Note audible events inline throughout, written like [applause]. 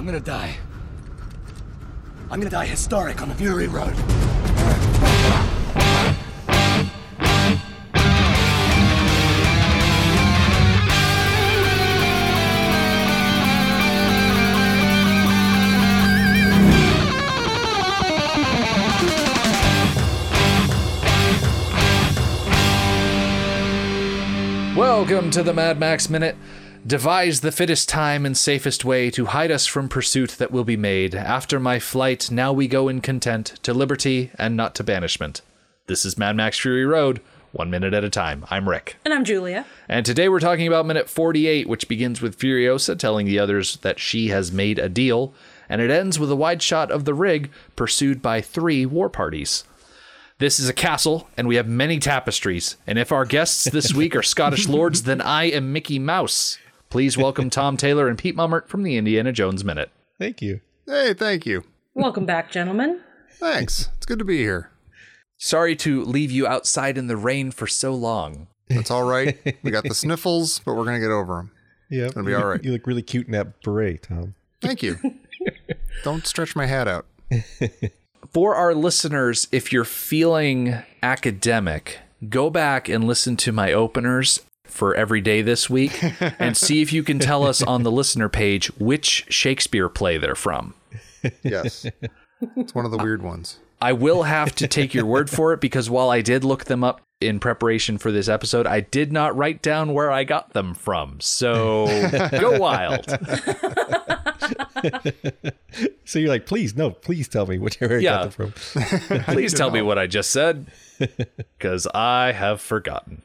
I'm gonna die. I'm gonna die historic on the Fury Road. Welcome to the Mad Max Minute. Devise the fittest time and safest way to hide us from pursuit that will be made. After my flight, now we go in content to liberty and not to banishment. This is Mad Max Fury Road, one minute at a time. I'm Rick. And I'm Julia. And today we're talking about minute 48, which begins with Furiosa telling the others that she has made a deal, and it ends with a wide shot of the rig pursued by three war parties. This is a castle, and we have many tapestries. And if our guests this [laughs] week are Scottish lords, then I am Mickey Mouse. Please welcome Tom Taylor and Pete Mummert from the Indiana Jones Minute. Thank you. Hey, thank you. Welcome back, gentlemen. Thanks. It's good to be here. Sorry to leave you outside in the rain for so long. That's all right. We got the sniffles, but we're going to get over them. Yeah, Gonna be all right. You look really cute in that beret, Tom. Thank you. [laughs] Don't stretch my hat out. For our listeners, if you're feeling academic, go back and listen to my openers for every day this week [laughs] and see if you can tell us on the listener page which Shakespeare play they're from. Yes. It's one of the weird ones. I will have to take your word for it because while I did look them up in preparation for this episode, I did not write down where I got them from. So go [laughs] wild. [laughs] So you're like, please, no, please tell me which area Yeah. you got them from. Please tell me what I just said because I have forgotten.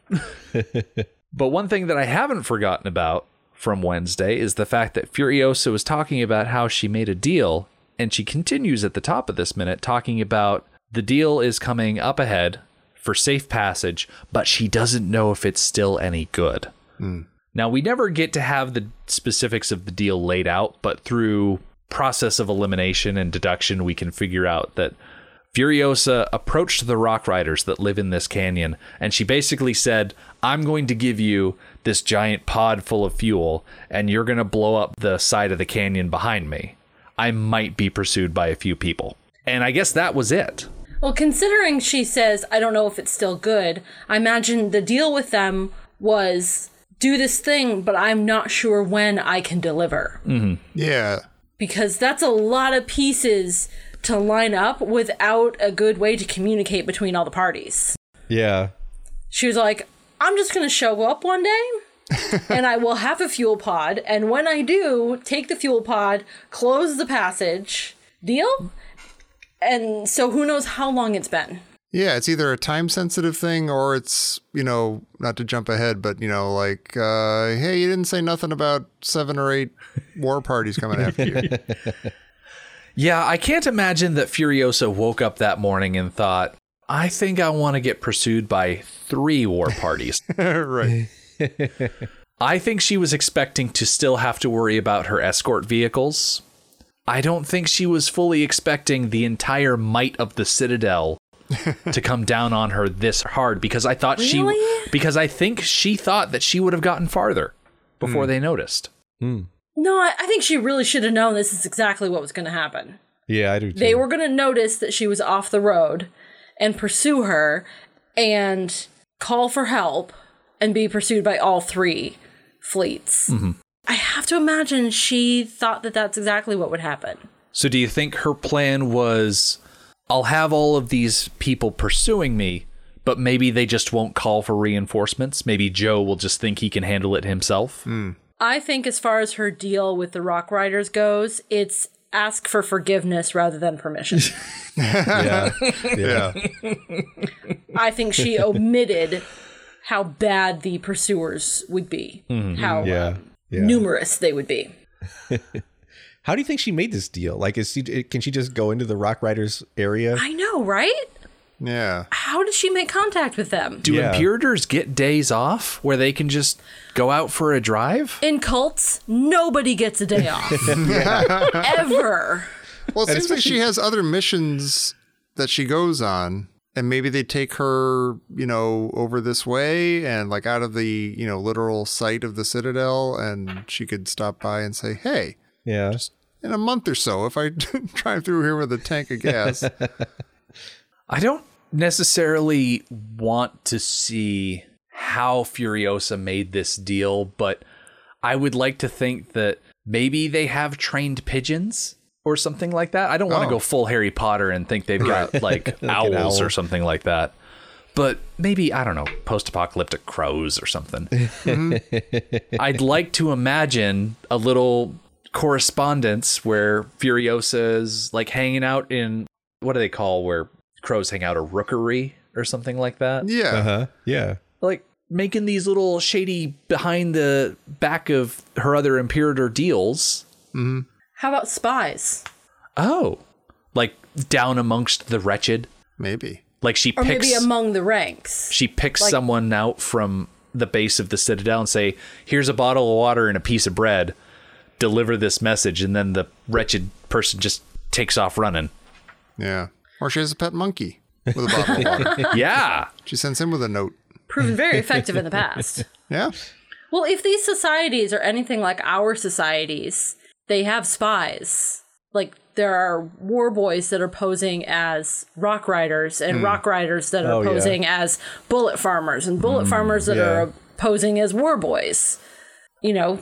But one thing that I haven't forgotten about from Wednesday is the fact that Furiosa was talking about how she made a deal, and she continues at the top of this minute talking about the deal is coming up ahead for safe passage, but she doesn't know if it's still any good. Hmm. Now, we never get to have the specifics of the deal laid out, but through process of elimination and deduction, we can figure out that Furiosa approached the rock riders that live in this canyon, and she basically said, I'm going to give you this giant pod full of fuel, and you're going to blow up the side of the canyon behind me. I might be pursued by a few people. And I guess that was it. Well, considering she says, I don't know if it's still good, I imagine the deal with them was do this thing, but I'm not sure when I can deliver. Mm-hmm. Yeah. Because that's a lot of pieces to line up without a good way to communicate between all the parties. Yeah. She was like, I'm just going to show up one day [laughs] and I will have a fuel pod. And when I do, take the fuel pod, close the passage. Deal? And so who knows how long it's been. Yeah, it's either a time sensitive thing or it's, you know, not to jump ahead, but, you know, like, uh, hey, you didn't say nothing about seven or eight war parties coming after you. [laughs] Yeah, I can't imagine that Furiosa woke up that morning and thought, I think I want to get pursued by three war parties. [laughs] right. [laughs] I think she was expecting to still have to worry about her escort vehicles. I don't think she was fully expecting the entire might of the Citadel [laughs] to come down on her this hard because I thought she because I think she thought that she would have gotten farther before hmm. they noticed. Hmm. No, I, I think she really should have known this is exactly what was going to happen. Yeah, I do too. They were going to notice that she was off the road and pursue her and call for help and be pursued by all three fleets. Mm-hmm. I have to imagine she thought that that's exactly what would happen. So do you think her plan was I'll have all of these people pursuing me, but maybe they just won't call for reinforcements? Maybe Joe will just think he can handle it himself? Hmm. I think, as far as her deal with the Rock Riders goes, it's ask for forgiveness rather than permission. [laughs] yeah. Yeah. I think she omitted how bad the pursuers would be, how Yeah. um, Yeah. numerous they would be. [laughs] How do you think she made this deal? Like, is she, can she just go into the Rock Riders area? I know, right? Yeah. How did she make contact with them? Do Yeah. imperators get days off where they can just go out for a drive? In cults, nobody gets a day off. [laughs] Ever. Well, it seems like she has other missions that she goes on, and maybe they take her, you know, over this way and like out of the, you know, literal sight of the Citadel, and she could stop by and say, "Hey, yeah. in a month or so if I [laughs] drive through here with a tank of gas. [laughs] I don't necessarily want to see how Furiosa made this deal, but I would like to think that maybe they have trained pigeons or something like that. I don't want to Oh. go full Harry Potter and think they've got [laughs] like, an owls owl. or something like that. But maybe, I don't know, post apocalyptic crows or something. [laughs] Mm-hmm. I'd like to imagine a little correspondence where Furiosa is like hanging out in what do they call where crows hang out a rookery or something like that? Yeah. Uh huh. Yeah. Like making these little shady behind the back of her other Imperator deals. How about spies? Oh, like down amongst the wretched. Maybe. Like she Or picks maybe among the ranks. she picks like- someone out from the base of the citadel and say, "Here's a bottle of water and a piece of bread. Deliver this message." And then the wretched person just takes off running. Yeah. Or she has a pet monkey with a bottle of water. [laughs] yeah. She sends him with a note. Proven very effective in the past. [laughs] Yeah. Well, if these societies are anything like our societies, they have spies. Like there are war boys that are posing as rock riders and hmm. rock riders that are Oh, yeah. posing as bullet farmers and bullet hmm, farmers that yeah. are posing as war boys. You know,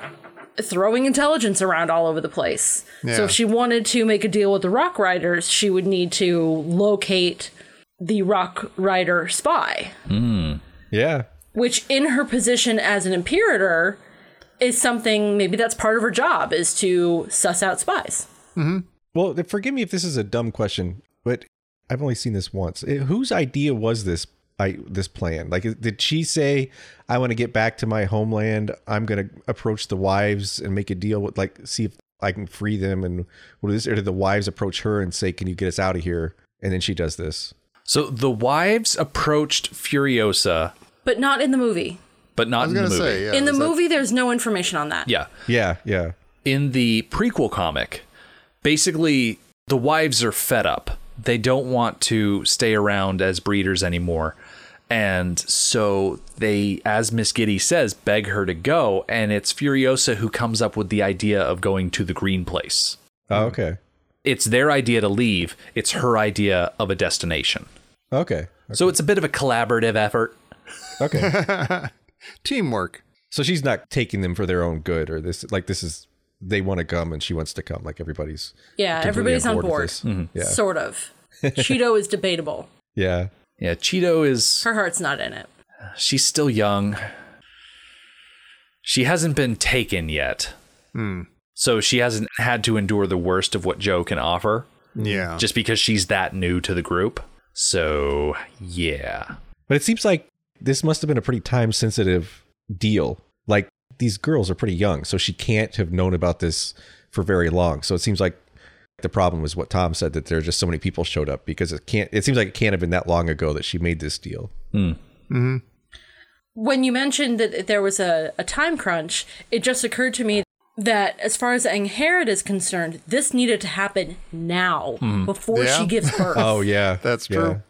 throwing intelligence around all over the place. So if she wanted to make a deal with the rock riders, she would need to locate the rock rider spy Yeah. which in her position as an imperator is something maybe that's part of her job is to suss out spies Well, forgive me if this is a dumb question, but I've only seen this once. Eh, Whose idea was this? I this plan? Like, did she say, "I want to get back to my homeland. I'm going to approach the wives and make a deal with, like, see if I can free them." And what is? Or did the wives approach her and say, "Can you get us out of here?" And then she does this. So the wives approached Furiosa, but not in the movie but not I was in the movie. say, yeah. in the is that- movie there's no information on that Yeah. Yeah, yeah, in the prequel comic, basically the wives are fed up. They don't want to stay around as breeders anymore. And so they, as Miss Giddy says, beg her to go. And it's Furiosa who comes up with the idea of going to the green place. Oh, okay, It's their idea to leave, it's her idea of a destination. okay, So it's a bit of a collaborative effort. okay. [laughs] Teamwork. so she's not taking them for their own good, or this like this is they want to come and she wants to come. Like everybody's yeah everybody's on with board this. Mm-hmm. Yeah, sort of Cheedo is debatable [laughs] yeah. Yeah, Cheedo is her heart's not in it she's still young. She hasn't been taken yet. Hmm. So she hasn't had to endure the worst of what Joe can offer Yeah. just because she's that new to the group. So, yeah. But it seems like this must have been a pretty time sensitive deal. Like these girls are pretty young, so she can't have known about this for very long. So it seems like the problem was what Tom said that there are just so many people showed up because it can't. It seems like it can't have been that long ago that she made this deal. Hmm. Mm-hmm. when you mentioned that there was a, a time crunch, it just occurred to me that as far as Angharad is concerned, this needed to happen now hmm. before Yeah. she gives birth. [laughs] Oh yeah, That's Yeah. true.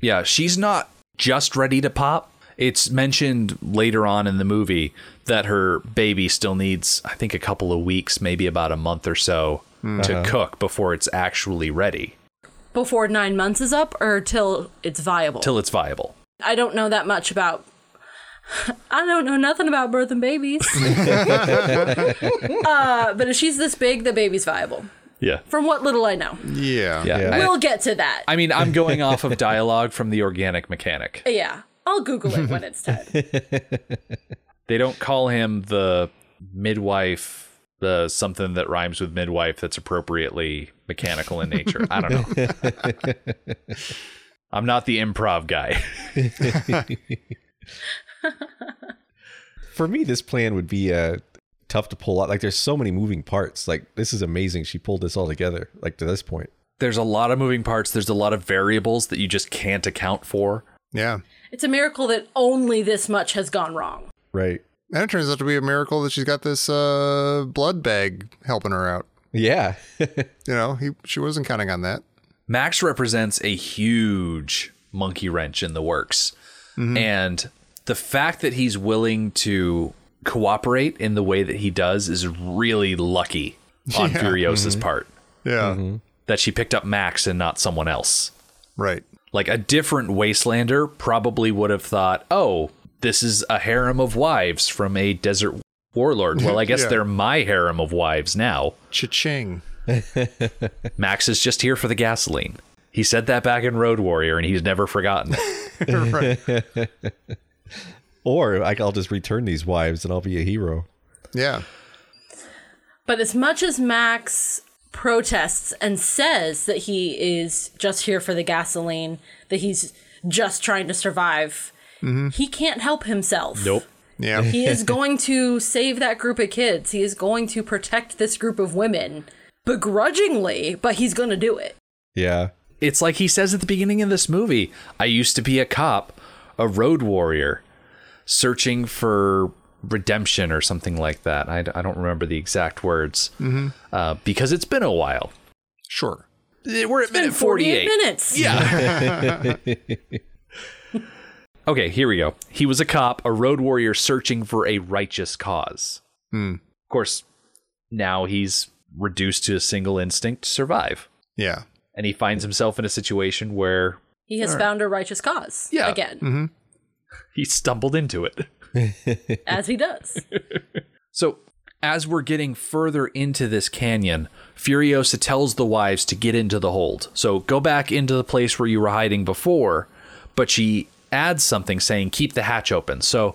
Yeah, she's not just ready to pop. It's mentioned later on in the movie that her baby still needs, I think, a couple of weeks, maybe about a month or so to cook before it's actually ready, before nine months is up or till it's viable. till it's viable. I don't know that much about. [sighs] I don't know nothing about birthing babies. [laughs] uh, but if she's this big, the baby's viable. Yeah. From what little I know, Yeah. Yeah. Yeah. We'll get to that. I mean, I'm going off of dialogue from the organic mechanic. [laughs] yeah, I'll Google it when it's time. [laughs] They don't call him the midwife, the something that rhymes with midwife that's appropriately mechanical in nature. I don't know. [laughs] I'm not the improv guy. [laughs] For me, this plan would be uh, tough to pull out. Like there's so many moving parts. Like this is amazing. She pulled this all together. Like to this point. There's a lot of moving parts. There's a lot of variables that you just can't account for. Yeah. It's a miracle that only this much has gone wrong. Right. And it turns out to be a miracle that she's got this uh, blood bag helping her out. Yeah. [laughs] You know, he she wasn't counting on that. Max represents a huge monkey wrench in the works. Mm-hmm. And the fact that he's willing to cooperate in the way that he does is really lucky [laughs] on Furiosa's mm-hmm. part Yeah. Mm-hmm. that she picked up Max and not someone else. Right. Like a different Wastelander probably would have thought, oh, this is a harem of wives from a desert warlord. Well, I [laughs] guess Yeah. they're my harem of wives now. Cha-ching. [laughs] Max is just here for the gasoline. He said that back in Road Warrior, and he's never forgotten [laughs] Or I'll just return these wives and I'll be a hero. Yeah. But as much as Max protests and says that he is just here for the gasoline, that he's just trying to survive, he can't help himself. Nope. Yeah. He [laughs] is going to save that group of kids. He is going to protect this group of women begrudgingly, but he's going to do it. Yeah. It's like he says at the beginning of this movie I used to be a cop, a road warrior, searching for redemption or something like that. I, I don't remember the exact words uh, because it's been a while. Sure. We're at minute In 48 48. minutes. Yeah. [laughs] [laughs] okay, here we go. He was a cop, a road warrior searching for a righteous cause. Hmm. Of course, now he's reduced to a single instinct to survive. Yeah. And he finds himself in a situation where He has found a righteous cause. Yeah. Again, [laughs] he stumbled into it. [laughs] as he does. [laughs] So, as we're getting further into this canyon, Furiosa tells the wives to get into the hold. So, go back into the place where you were hiding before, but she adds something saying keep the hatch open. So,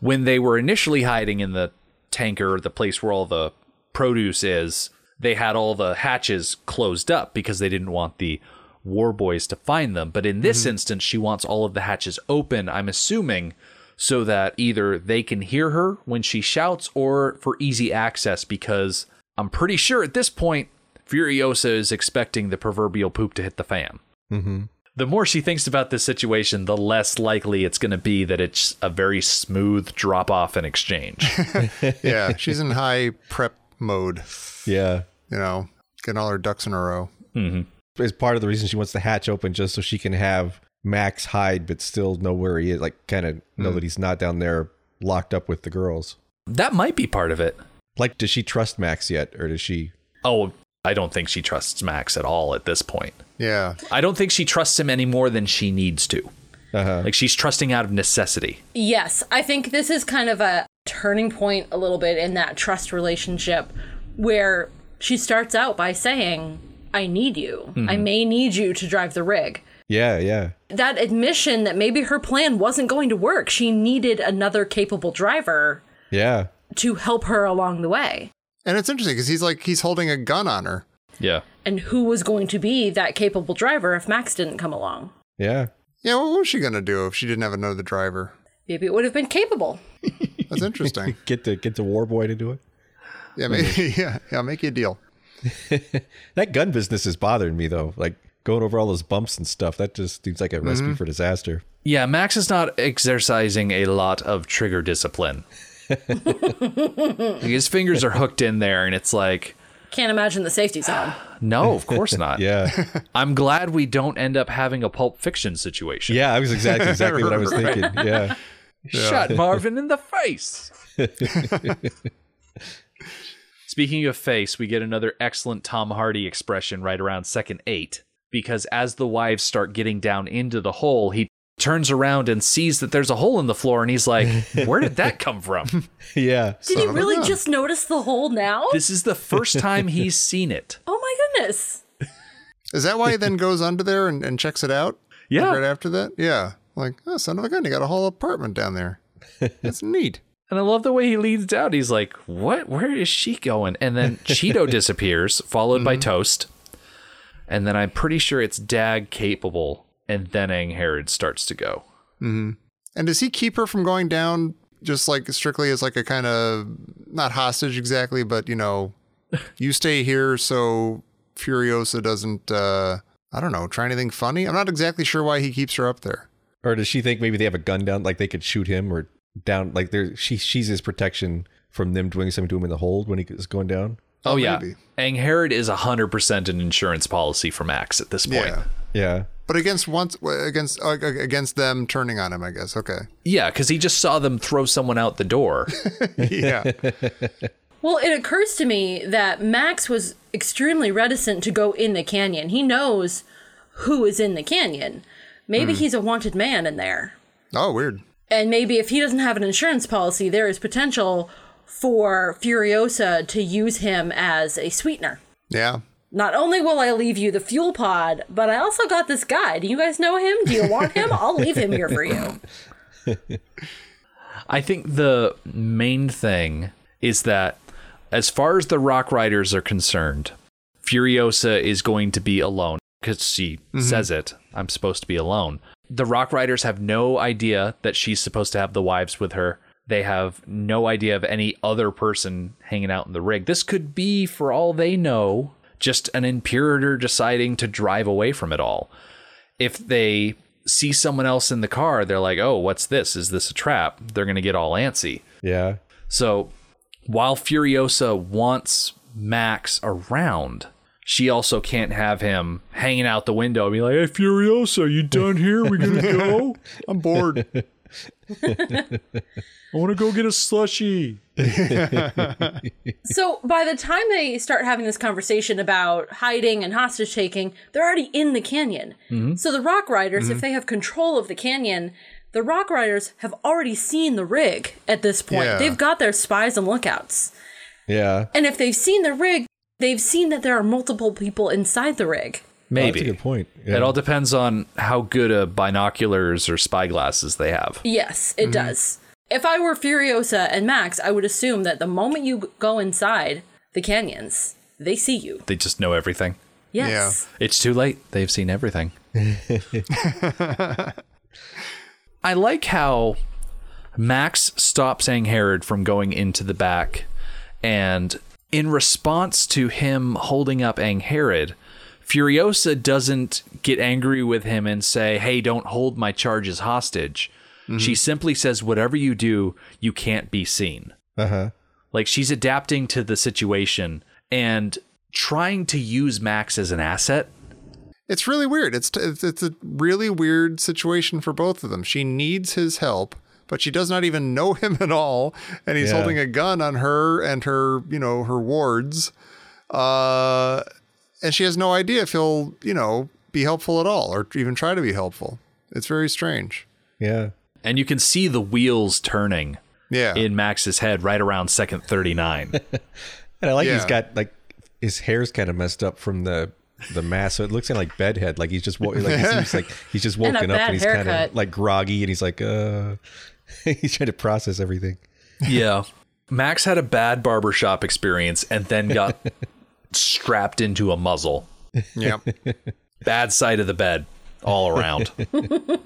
when they were initially hiding in the tanker, the place where all the produce is, they had all the hatches closed up because they didn't want the war boys to find them. But in this mm-hmm. instance, she wants all of the hatches open, I'm assuming, so that either they can hear her when she shouts or for easy access because I'm pretty sure at this point, Furiosa is expecting the proverbial poop to hit the fan. Mm-hmm. The more she thinks about this situation, the less likely it's going to be that it's a very smooth drop off in exchange. [laughs] Yeah. She's in high prep mode, Yeah. you know, getting all her ducks in a row. Mm-hmm. Is part of the reason she wants the hatch open just so she can have Max hide but still know where he is, like kind of know mm. that he's not down there locked up with the girls. that might be part of it. Like, does she trust Max yet, or does she? Oh, I don't think she trusts Max at all at this point. Yeah. I don't think she trusts him any more than she needs to. Uh-huh. Like she's trusting out of necessity. Yes, I think this is kind of a turning point a little bit in that trust relationship where she starts out by saying, I need you. I may need you to drive the rig. Yeah, yeah, That admission that maybe her plan wasn't going to work. She needed another capable driver yeah. to help her along the way. And it's interesting because he's like, he's holding a gun on her. Yeah. And who was going to be that capable driver if Max didn't come along? Yeah. Yeah. What was she going to do if she didn't have another driver? Maybe it would have been capable. [laughs] That's interesting. [laughs] Get the get the war boy to do it. yeah. Maybe. [laughs] Yeah. Yeah. Make you a deal. That gun business is bothering me though. Like going over all those bumps and stuff. That just seems like a recipe mm-hmm. for disaster. Yeah, Max is not exercising a lot of trigger discipline. [laughs] His fingers are hooked in there, and it's like, Can't imagine the safety's [gasps] on. no, of course not. Yeah. [laughs] I'm glad we don't end up having a Pulp Fiction situation. yeah, I was exactly exactly what I was [laughs] thinking. Yeah. Shot Marvin in the face. Speaking of face, we get another excellent Tom Hardy expression right around second eight. Because as the wives start getting down into the hole, he turns around and sees that there's a hole in the floor, and he's like, [laughs] Where did that come from? [laughs] Yeah. Did he really just notice the hole now? This is the first time he's [laughs] seen it. oh my goodness. Is that why he then goes under there and, and checks it out? Yeah. Right after that? Yeah. Like, oh, son of a gun, you got a whole apartment down there. That's neat. And I love the way he leads down. He's like, What? Where is she going? And then Cheedo disappears, followed by mm-hmm. Toast. And then I'm pretty sure it's Dag capable. And then Ang Angharad starts to go. And does he keep her from going down just like strictly as like a kind of not hostage exactly, but you know, [laughs] you stay here so Furiosa doesn't uh I don't know, try anything funny? I'm not exactly sure why he keeps her up there. Or does she think maybe they have a gun down, like they could shoot him or down, like they're she she's his protection from them doing something to him in the hold when he is going down. Oh, yeah. maybe. Angharad is 100% an insurance policy for Max at this point. Yeah. Yeah. But against once against uh, against them turning on him, I guess. Okay. Yeah, because he just saw them throw someone out the door. [laughs] Yeah. Well, it occurs to me that Max was extremely reticent to go in the canyon. He knows who is in the canyon. Maybe he's a wanted man in there. Oh, weird. And maybe if he doesn't have an insurance policy, there is potential for Furiosa to use him as a sweetener. Yeah. Not only will I leave you the fuel pod, but I also got this guy. Do you guys know him? Do you want him? I'll leave him here for you. I think the main thing is that as far as the Rock Riders are concerned, Furiosa is going to be alone because she mm-hmm. says it. I'm supposed to be alone. The Rock Riders have no idea that she's supposed to have the wives with her. They have no idea of any other person hanging out in the rig. This could be, for all they know, just an Imperator deciding to drive away from it all. If they see someone else in the car, they're like, oh, what's this? Is this a trap? They're going to get all antsy. Yeah. So while Furiosa wants Max around, she also can't have him hanging out the window and be like, hey, Furiosa, you done here? We gonna [laughs] go? I'm bored. I want to go get a slushy. [laughs] So by the time they start having this conversation about hiding and hostage taking, they're already in the canyon. Mm-hmm. So the Rock Riders, if mm-hmm. they have control of the canyon, the Rock Riders have already seen the rig at this point. Yeah. They've got their spies and lookouts. Yeah. And if they've seen the rig, they've seen that there are multiple people inside the rig. Well, Maybe. that's a good point. Yeah. It all depends on how good a binoculars or spy glasses they have. Yes, it mm-hmm. does. If I were Furiosa and Max, I would assume that the moment you go inside the canyons, they see you. They just know everything. Yes. It's too late. They've seen everything. [laughs] I like how Max stops Angharad from going into the back, and in response to him holding up Angharad, Furiosa doesn't get angry with him and say, Hey, don't hold my charges hostage. She simply says, Whatever you do, you can't be seen. Uh-huh. Like she's adapting to the situation and trying to use Max as an asset. It's really weird. It's it's it's a really weird situation for both of them. She needs his help, but she does not even know [laughs] him at all, and he's Yeah. holding a gun on her and her, you know, her wards. Uh, and she has no idea if he'll, you know, be helpful at all or even try to be helpful. It's very strange. Yeah. And you can see the wheels turning Yeah. in Max's head right around second 39. [laughs] And I like he's got like his hair's kind of messed up from the the mask, so it looks kind of like bedhead. Like he's just wo- like he seems like he's just [laughs] And woken up and he's kind of like groggy and he's like uh [laughs] he's trying to process everything. yeah. Max had a bad barbershop experience and then got strapped into a muzzle. yeah. [laughs] Bad side of the bed all around. [laughs]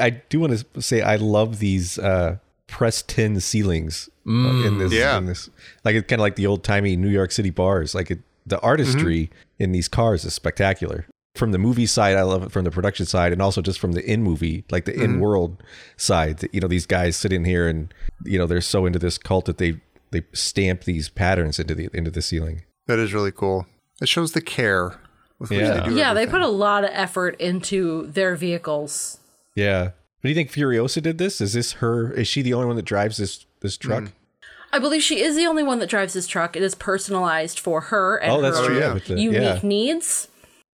I do want to say I love these uh pressed tin ceilings uh, in this Yeah. in this like it's kind of like the old timey New York City bars. Like it, the artistry in these cars is spectacular. From the movie side, I love it. From the production side, and also just from the in movie, like the in world side. that, You know, these guys sit in here and you know they're so into this cult that they they stamp these patterns into the into the ceiling. That is really cool. It shows the care with which Yeah. they do Yeah, they put a lot of effort into their vehicles. Yeah. But do you think Furiosa did this? Is this her? Is she the only one that drives this this mm-hmm. truck? I believe she is the only one that drives this truck. It is personalized for her and Oh, that's her true. yeah. Yeah, the- unique yeah. needs.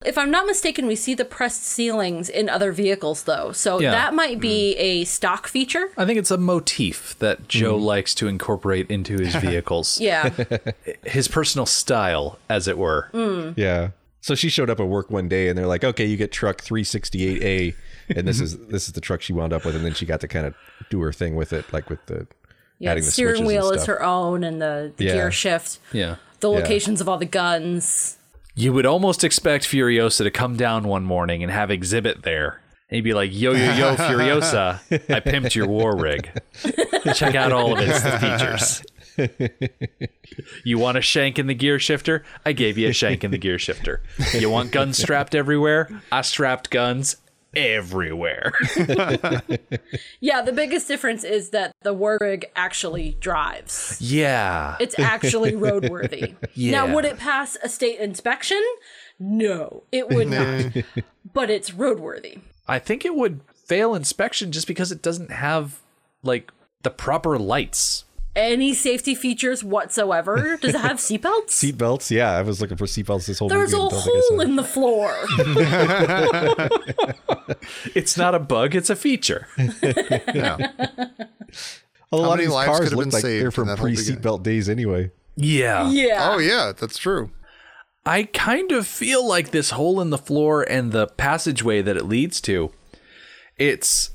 If I'm not mistaken, we see the pressed ceilings in other vehicles, though. So Yeah. that might be mm. a stock feature. I think it's a motif that Joe mm. likes to incorporate into his [laughs] vehicles. Yeah. [laughs] His personal style, as it were. Mm. Yeah. So she showed up at work one day, and they're like, "Okay, you get truck 368A," and this [laughs] is this is the truck she wound up with, and then she got to kind of do her thing with it, like with the Yeah, adding the steering wheel and is her own, and the, the Yeah. gear shift, Yeah. the locations of all the guns. You would almost expect Furiosa to come down one morning and have Xzibit there. And he'd be like, yo, yo, yo, Furiosa, [laughs] I pimped your war rig. Check out all of its features. You want a shank in the gear shifter? I gave you a shank in the gear shifter. You want guns strapped everywhere? I strapped guns everywhere. [laughs] Yeah, the biggest difference is that the war rig actually drives. yeah. It's actually [laughs] roadworthy. Yeah. Now, would it pass a state inspection? No, it would not. but it's roadworthy. I think it would fail inspection just because it doesn't have like the proper lights. Any safety features whatsoever? Does it have [laughs] seatbelts? Seatbelts, yeah. I was looking for seatbelts this whole time There's a movie. and don't think I saw hole in the floor. [laughs] It's not a bug, it's a feature. [laughs] Yeah. A How lot of these lives cars could have look been like saved they're from pre seatbelt days anyway. Yeah. yeah. Oh yeah, that's true. I kind of feel like this hole in the floor and the passageway that it leads to, it's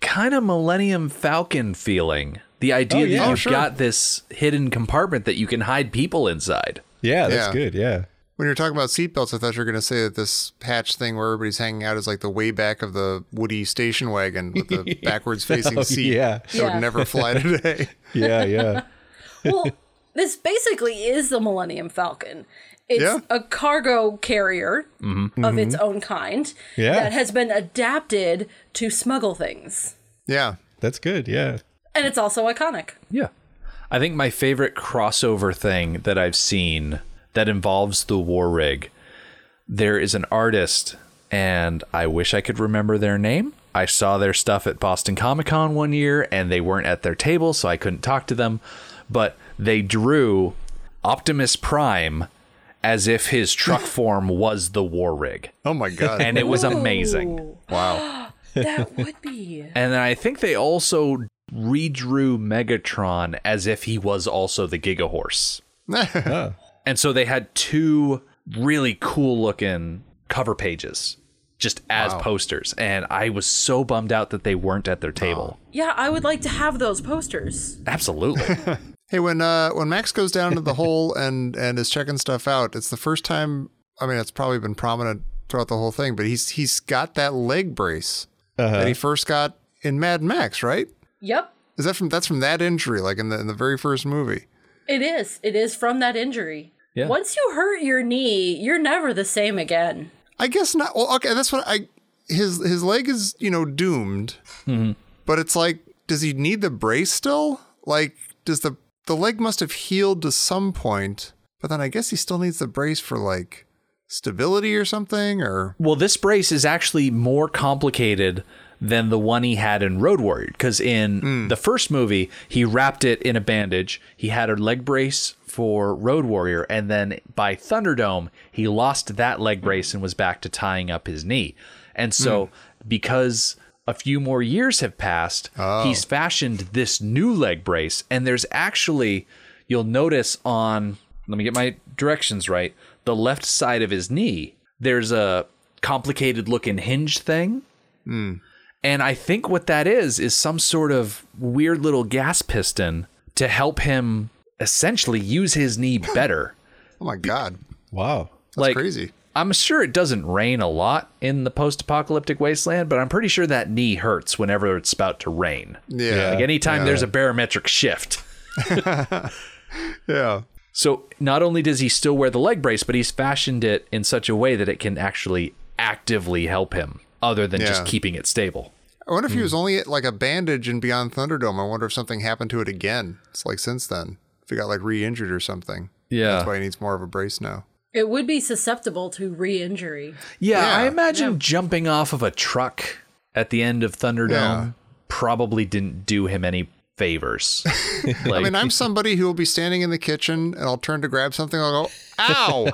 kind of Millennium Falcon feeling. The idea Oh, yeah. that Oh, you've sure. got this hidden compartment that you can hide people inside. Yeah, that's Yeah. good. Yeah. When you're talking about seatbelts, I thought you were going to say that this hatch thing where everybody's hanging out is like the way back of the Woody station wagon with the [laughs] backwards facing Oh, seat. yeah. That Yeah. would never [laughs] fly today. Yeah, yeah. [laughs] well, this basically is the Millennium Falcon. It's Yeah. a cargo carrier of its own kind Mm-hmm. Yeah. that has been adapted to smuggle things. yeah. That's good. Yeah. And it's also iconic. Yeah. I think my favorite crossover thing that I've seen that involves the war rig, there is an artist, and I wish I could remember their name. I saw their stuff at Boston Comic Con one year, and they weren't at their table, so I couldn't talk to them. But they drew Optimus Prime as if his truck [laughs] form was the war rig. Oh my god. And it was amazing. Ooh, [gasps] wow. that would be. And then I think they also redrew Megatron as if he was also the Giga Horse. [laughs] And so they had two really cool looking cover pages just as posters. And I was so bummed out that they weren't at their table. Yeah, I would like to have those posters. Absolutely. [laughs] Hey, when uh when Max goes down into the hole and and is checking stuff out, it's the first time. I mean, it's probably been prominent throughout the whole thing, but he's he's got that leg brace that he first got in Mad Max, right? Yep, Is that from that's from that injury, like in the in the very first movie? it is. It is from that injury. Yeah. Once you hurt your knee, you're never the same again. I guess not. Well, okay, that's what I. His his leg is you know doomed, mm-hmm. but it's like, does he need the brace still? Like, does the the leg must have healed to some point, but then I guess he still needs the brace for like stability or something, or well, this brace is actually more complicated than the one he had in Road Warrior. Because in mm. the first movie, he wrapped it in a bandage. He had a leg brace for Road Warrior. And then by Thunderdome, he lost that leg brace and was back to tying up his knee. And so, mm. because a few more years have passed, oh. he's fashioned this new leg brace. And there's actually, you'll notice on, let me get my directions right, the left side of his knee, there's a complicated looking hinge thing. Mm. And I think what that is is some sort of weird little gas piston to help him essentially use his knee [laughs] better. oh my god, Wow. that's like crazy. I'm sure it doesn't rain a lot in the post-apocalyptic wasteland, but I'm pretty sure that knee hurts whenever it's about to rain. Yeah, Like anytime there's a barometric shift. [laughs] [laughs] yeah. So not only does he still wear the leg brace, but he's fashioned it in such a way that it can actually actively help him other than just keeping it stable. I wonder if he hmm. was only at like a bandage in Beyond Thunderdome. I wonder if something happened to it again. It's like since then, if he got like re-injured or something. Yeah. That's why he needs more of a brace now. It would be susceptible to re-injury. Yeah, Yeah. I imagine jumping off of a truck at the end of Thunderdome Yeah. probably didn't do him any favors. like, [laughs] I mean, I'm somebody who will be standing in the kitchen and I'll turn to grab something. I'll go, ow,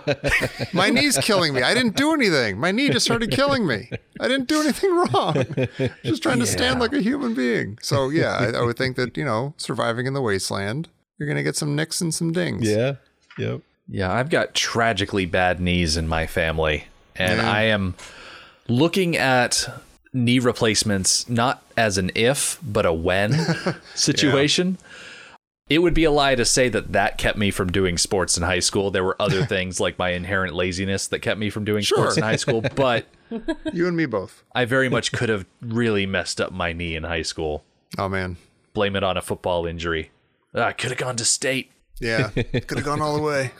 my [laughs] knee's killing me. I didn't do anything. My knee just started killing me. I didn't do anything wrong. [laughs] Just trying to stand like a human being. So, yeah, I, I would think that, you know, surviving in the wasteland, you're going to get some nicks and some dings. Yeah. Yep. yeah, I've got tragically bad knees in my family, and Yeah. I am looking at knee replacements not as an if but a when [laughs] situation. It would be a lie to say that that kept me from doing sports in high school. There were other [laughs] things like my inherent laziness that kept me from doing sports in high school, [laughs] but You and me both. I very much could have really messed up my knee in high school. Oh, man. Blame it on a football injury. Ah, I could have gone to state. Yeah, could have gone all the way.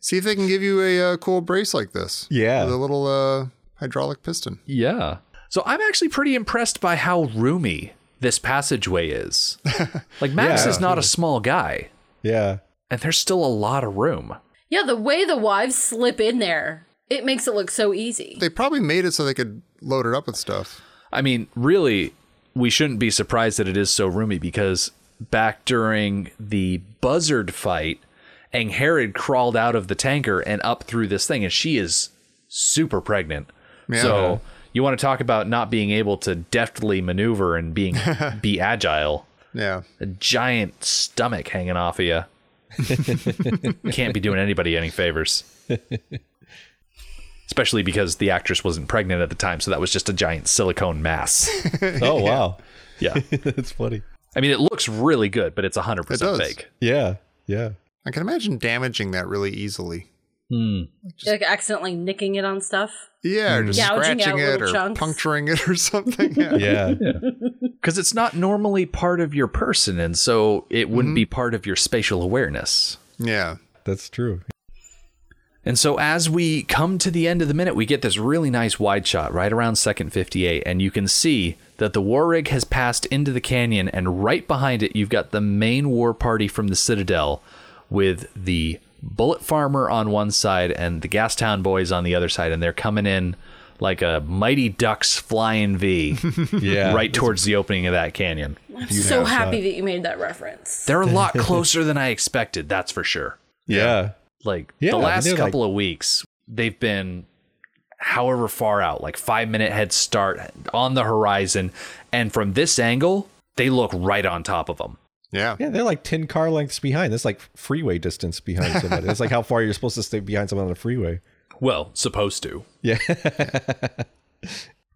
See if they can give you a uh, cool brace like this. Yeah. With a little uh, hydraulic piston. Yeah. So I'm actually pretty impressed by how roomy this passageway is. [laughs] Like Max Yeah. is not a small guy, Yeah. and there's still a lot of room. Yeah, the way the wives slip in there, it makes it look so easy. They probably made it so they could load it up with stuff. I mean, really, we shouldn't be surprised that it is so roomy because back during the buzzard fight, Angharad crawled out of the tanker and up through this thing, and she is super pregnant. So you want to talk about not being able to deftly maneuver and being [laughs] be agile. Yeah. A giant stomach hanging off of you. [laughs] Can't be doing anybody any favors. Especially because the actress wasn't pregnant at the time, so that was just a giant silicone mass. [laughs] Oh wow, Yeah. that's funny. I mean, it looks really good, but it's 100% It fake. Yeah, yeah. I can imagine damaging that really easily. Hmm. like accidentally nicking it on stuff. Yeah, or just Gouging scratching it or chunks. puncturing it or [laughs] something. [laughs] Yeah. Yeah. Because it's not normally part of your person, and so it wouldn't mm-hmm. be part of your spatial awareness. yeah. That's true. And so as we come to the end of the minute, we get this really nice wide shot right around second 58, and you can see that the war rig has passed into the canyon, and right behind it, you've got the main war party from the Citadel with the bullet farmer on one side and the Gastown boys on the other side, and they're coming in like a mighty ducks flying V [laughs] Yeah. right towards the opening of that canyon. I'm so happy that you made that reference. They're a lot [laughs] closer than I expected, that's for sure. Yeah. Like Yeah, the last they're couple of weeks, they've been however far out, like five minute head start on the horizon. And from this angle, they look right on top of them. Yeah. Yeah, they're like 10 car lengths behind. That's like freeway distance behind somebody. That's like how far you're supposed to stay behind someone on a freeway. Well, supposed to. Yeah.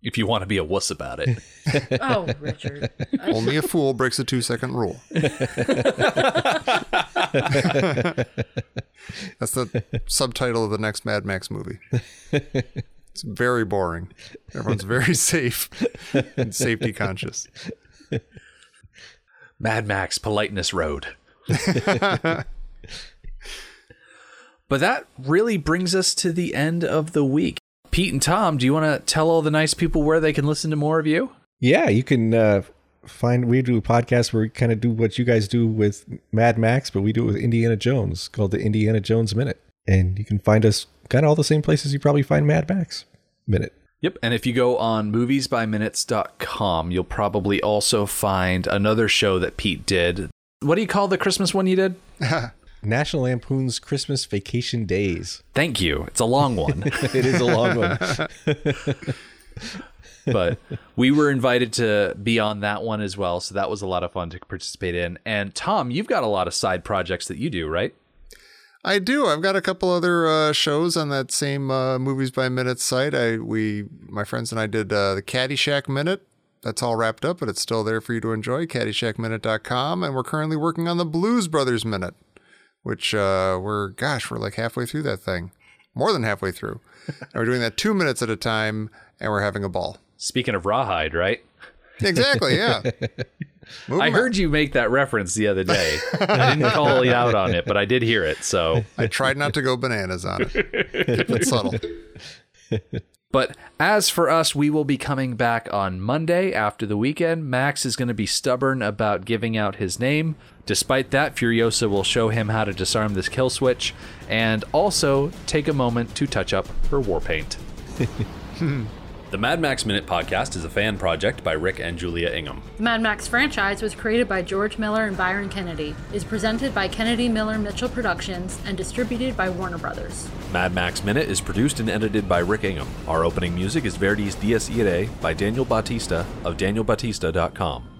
If you want to be a wuss about it. [laughs] oh, Richard. Only a fool breaks a two second rule. That's the subtitle of the next Mad Max movie. It's very boring. Everyone's very safe and safety conscious. Mad Max Politeness Road. [laughs] but that really brings us to the end of the week. Pete and Tom, do you want to tell all the nice people where they can listen to more of you? Yeah, you can uh, find we do a podcast where we kind of do what you guys do with Mad Max, but we do it with Indiana Jones called the Indiana Jones Minute. And you can find us kind of all the same places you probably find Mad Max Minute. Yep. And if you go on moviesbyminutes.com, you'll probably also find another show that Pete did. What do you call the Christmas one you did? [laughs] National Lampoon's Christmas Vacation Days. Thank you. It's a long one. [laughs] It is a long one. [laughs] but we were invited to be on that one as well. So that was a lot of fun to participate in. And Tom, you've got a lot of side projects that you do, right? I do. I've got a couple other uh, shows on that same uh, Movies by Minute site. I we my friends and I did uh, the Caddyshack Minute. That's all wrapped up, but it's still there for you to enjoy. CaddyshackMinute.com, and we're currently working on the Blues Brothers Minute, which uh, we're gosh, we're like halfway through that thing, more than halfway through. [laughs] and we're doing that two minutes at a time, and we're having a ball. Speaking of Rawhide, right? Exactly. Yeah. [laughs] Move I heard you make that reference the other day. [laughs] I didn't call you out on it, but I did hear it. So, I tried not to go bananas on it. Keep it subtle. but as for us, we will be coming back on Monday after the weekend. Max is going to be stubborn about giving out his name. Despite that, Furiosa will show him how to disarm this kill switch and also take a moment to touch up her war paint. [laughs] The Mad Max Minute podcast is a fan project by Rick and Julia Ingham. The Mad Max franchise was created by George Miller and Byron Kennedy, is presented by Kennedy Miller Mitchell Productions, and distributed by Warner Brothers. Mad Max Minute is produced and edited by Rick Ingham. Our opening music is Verdi's Dies Irae by Daniel Bautista of danielbautista.com.